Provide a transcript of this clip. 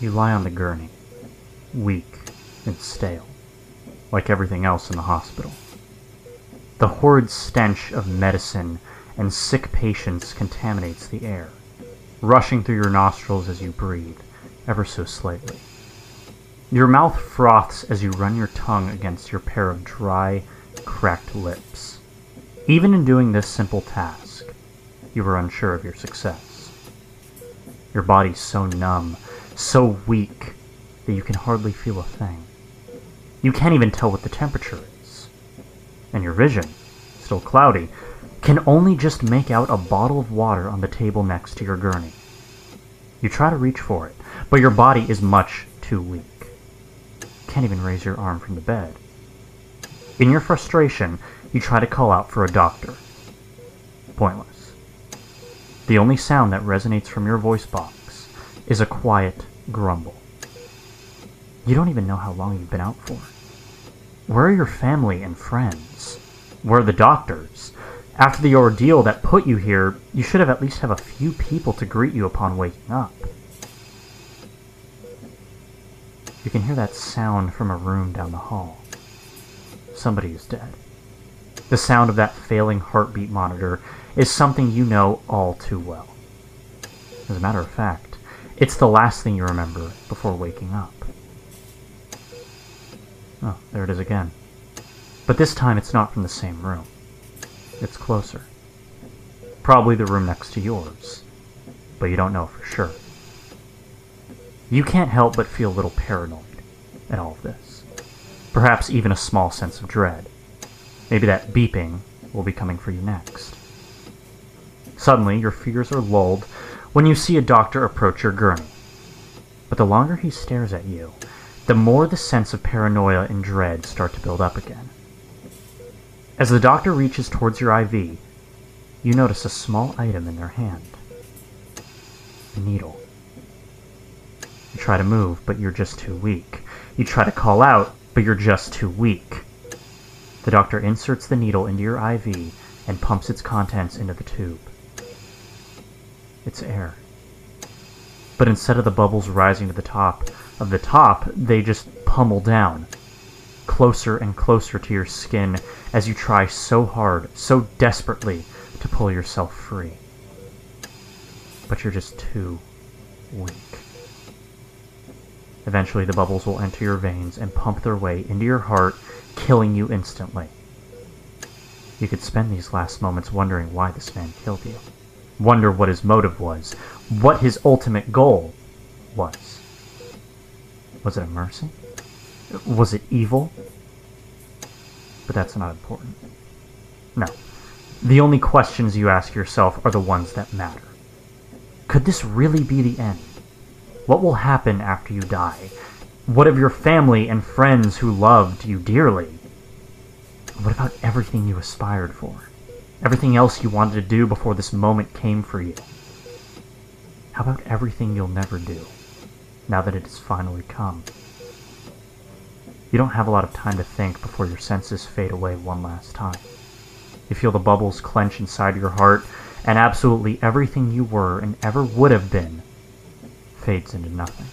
You lie on the gurney, weak and stale, like everything else in the hospital. The horrid stench of medicine and sick patients contaminates the air, rushing through your nostrils as you breathe, ever so slightly. Your mouth froths as you run your tongue against your pair of dry, cracked lips. Even in doing this simple task, you are unsure of your success. Your body's so numb, so weak, that you can hardly feel a thing. You can't even tell what the temperature is. And your vision, still cloudy, can only just make out a bottle of water on the table next to your gurney. You try to reach for it, but your body is much too weak. Can't even raise your arm from the bed. In your frustration, you try to call out for a doctor. Pointless. The only sound that resonates from your voice box is a quiet grumble. You don't even know how long you've been out for. Where are your family and friends? Where are the doctors? After the ordeal that put you here, you should have at least have a few people to greet you upon waking up. You can hear that sound from a room down the hall. Somebody is dead. The sound of that failing heartbeat monitor is something you know all too well. As a matter of fact, it's the last thing you remember before waking up. Oh, there it is again. But this time it's not from the same room. It's closer. Probably the room next to yours. But you don't know for sure. You can't help but feel a little paranoid at all of this. Perhaps even a small sense of dread. Maybe that beeping will be coming for you next. Suddenly, your fears are lulled when you see a doctor approach your gurney. But the longer he stares at you, the more the sense of paranoia and dread start to build up again. As the doctor reaches towards your IV, you notice a small item in their hand. A needle. You try to move, but you're just too weak. You try to call out, but you're just too weak. The doctor inserts the needle into your IV and pumps its contents into the tube. It's air. But instead of the bubbles rising to the top of the top, they just pummel down, closer and closer to your skin as you try so hard, so desperately to pull yourself free. But you're just too weak. Eventually, the bubbles will enter your veins and pump their way into your heart, killing you instantly. You could spend these last moments wondering why this man killed you. Wonder what his motive was, what his ultimate goal was. Was it a mercy? Was it evil? But that's not important. No. The only questions you ask yourself are the ones that matter. Could this really be the end? What will happen after you die? What of your family and friends who loved you dearly? What about everything you aspired for? Everything else you wanted to do before this moment came for you? How about everything you'll never do, now that it has finally come? You don't have a lot of time to think before your senses fade away one last time. You feel the bubbles clench inside your heart, and absolutely everything you were and ever would have been fades into nothing.